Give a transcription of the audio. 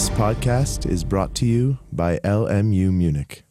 This podcast is brought to you by LMU Munich.